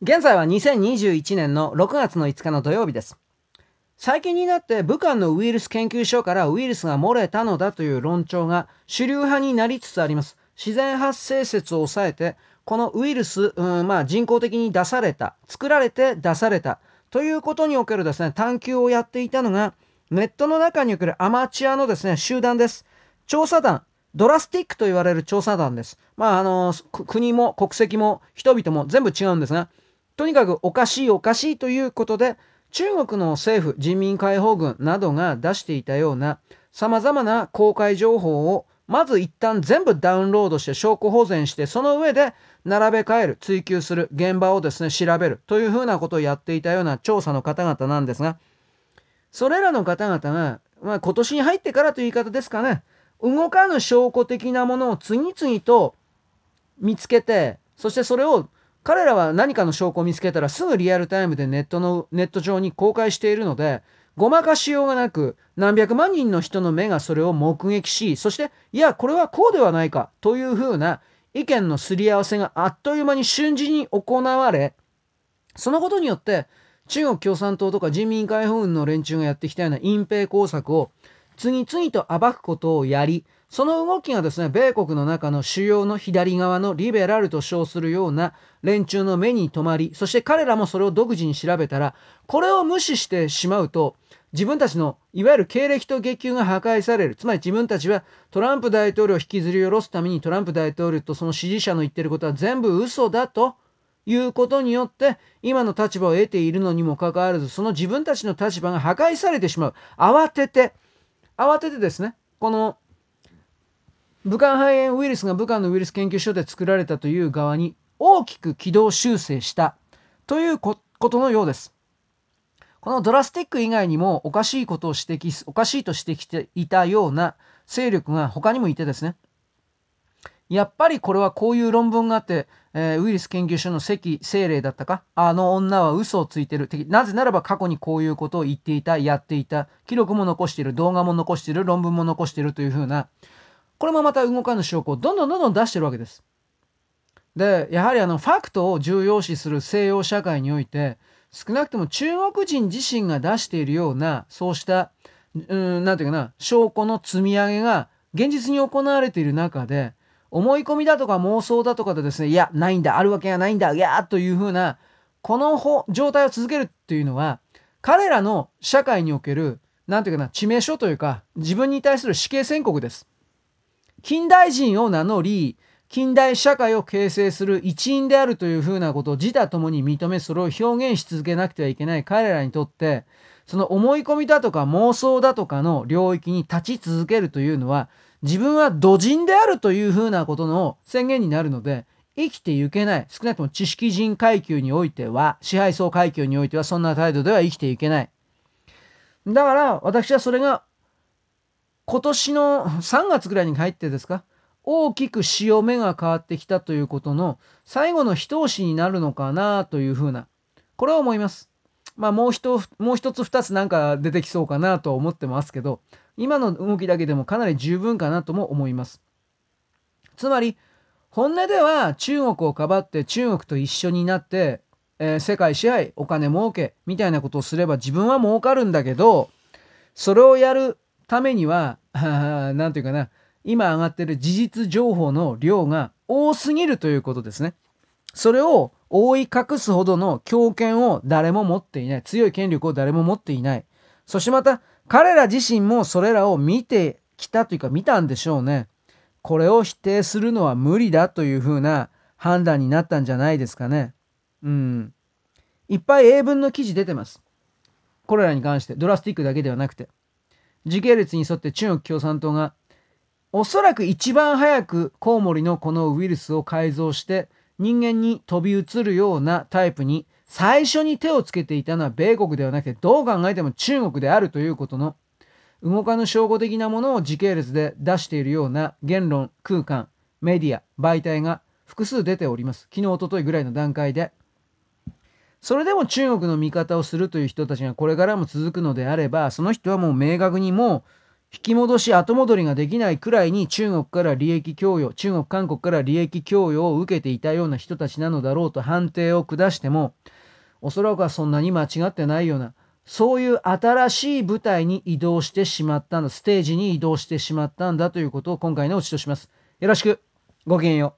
現在は2021年の6月の5日の土曜日です。最近になって武漢のウイルス研究所からウイルスが漏れたのだという論調が主流派になりつつあります。自然発生説を抑えて、このウイルス、うん、まあ人工的に出された、作られて出されたということにおけるですね、探求をやっていたのが、ネットの中におけるアマチュアのですね、集団です。調査団、ドラスティックと言われる調査団です。まあ、あの、国も国籍も人々も全部違うんですが、とにかくおかしいおかしいということで、中国の政府、人民解放軍などが出していたような様々な公開情報をまず一旦全部ダウンロードして証拠保全して、その上で並べ替える、追求する、現場をですね、調べるというふうなことをやっていたような調査の方々なんですが、それらの方々が、まあ今年に入ってからという言い方ですかね、動かぬ証拠的なものを次々と見つけて、そしてそれを彼らは何かの証拠を見つけたらすぐリアルタイムでネットの、ネット上に公開しているので、ごまかしようがなく、何百万人の人の目がそれを目撃し、そして、いや、これはこうではないか、というふうな意見のすり合わせがあっという間に瞬時に行われ、そのことによって、中国共産党とか人民解放軍の連中がやってきたような隠蔽工作を次々と暴くことをやり、その動きがですね、米国の中の主要の左側のリベラルと称するような連中の目に留まり、そして彼らもそれを独自に調べたら、これを無視してしまうと、自分たちのいわゆる経歴と月給が破壊される。つまり自分たちはトランプ大統領を引きずり下ろすためにトランプ大統領とその支持者の言ってることは全部嘘だということによって今の立場を得ているのにもかかわらずその自分たちの立場が破壊されてしまう。慌てて、慌ててですね、この武漢肺炎ウイルスが武漢のウイルス研究所で作られたという側に大きく軌道修正したということのようです。このドラスティック以外にもおかしいことを指摘おかしいと指摘していたような勢力が他にもいてですね。やっぱりこれはこういう論文があって、えー、ウイルス研究所の関精霊だったか？あの女は嘘をついてる。なぜならば過去にこういうことを言っていた、やっていた、記録も残している、動画も残している、論文も残しているというふうな、これもまた動かぬ証拠をどんどんどんどん出してるわけです。で、やはりあの、ファクトを重要視する西洋社会において、少なくとも中国人自身が出しているような、そうした、うん、なんていうかな、証拠の積み上げが現実に行われている中で、思い込みだとか妄想だとかでですね、いや、ないんだ、あるわけがないんだ、いやというふうな、この状態を続けるっていうのは、彼らの社会における、なんていうかな、致命傷というか、自分に対する死刑宣告です。近代人を名乗り、近代社会を形成する一員であるというふうなことを自他ともに認め、それを表現し続けなくてはいけない彼らにとって、その思い込みだとか妄想だとかの領域に立ち続けるというのは、自分は土人であるというふうなことの宣言になるので、生きていけない。少なくとも知識人階級においては、支配層階級においては、そんな態度では生きていけない。だから、私はそれが今年の3月ぐらいに入ってですか大きく潮目が変わってきたということの最後の一押しになるのかなというふうな、これは思います。まあもう一、もう一つ二つなんか出てきそうかなと思ってますけど、今の動きだけでもかなり十分かなとも思います。つまり、本音では中国をかばって中国と一緒になって、えー、世界支配、お金儲けみたいなことをすれば自分は儲かるんだけど、それをやるためには、なんていうかな、今上がってる事実情報の量が多すぎるということですね。それを覆い隠すほどの強権を誰も持っていない。強い権力を誰も持っていない。そしてまた、彼ら自身もそれらを見てきたというか見たんでしょうね。これを否定するのは無理だというふうな判断になったんじゃないですかね。うん。いっぱい英文の記事出てます。これらに関して。ドラスティックだけではなくて。時系列に沿って中国共産党がおそらく一番早くコウモリのこのウイルスを改造して人間に飛び移るようなタイプに最初に手をつけていたのは米国ではなくてどう考えても中国であるということの動かぬ証拠的なものを時系列で出しているような言論、空間、メディア、媒体が複数出ております。昨日、おとといぐらいの段階で。それでも中国の味方をするという人たちがこれからも続くのであれば、その人はもう明確にもう引き戻し後戻りができないくらいに中国から利益供与、中国、韓国から利益供与を受けていたような人たちなのだろうと判定を下しても、おそらくはそんなに間違ってないような、そういう新しい舞台に移動してしまったんだ、ステージに移動してしまったんだということを今回のうちとします。よろしく。ごきげんよう。